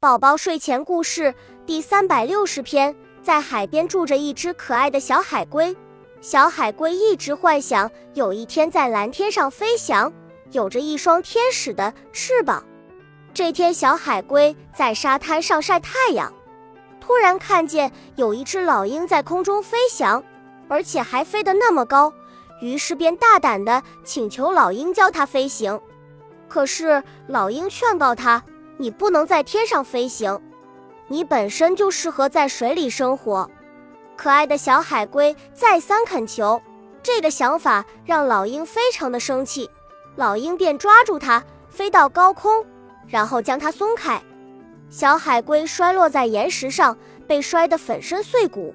宝宝睡前故事第三百六十篇，在海边住着一只可爱的小海龟。小海龟一直幻想有一天在蓝天上飞翔，有着一双天使的翅膀。这天，小海龟在沙滩上晒太阳，突然看见有一只老鹰在空中飞翔，而且还飞得那么高，于是便大胆地请求老鹰教它飞行。可是老鹰劝告他。你不能在天上飞行，你本身就适合在水里生活。可爱的小海龟再三恳求，这个想法让老鹰非常的生气。老鹰便抓住它，飞到高空，然后将它松开。小海龟摔落在岩石上，被摔得粉身碎骨。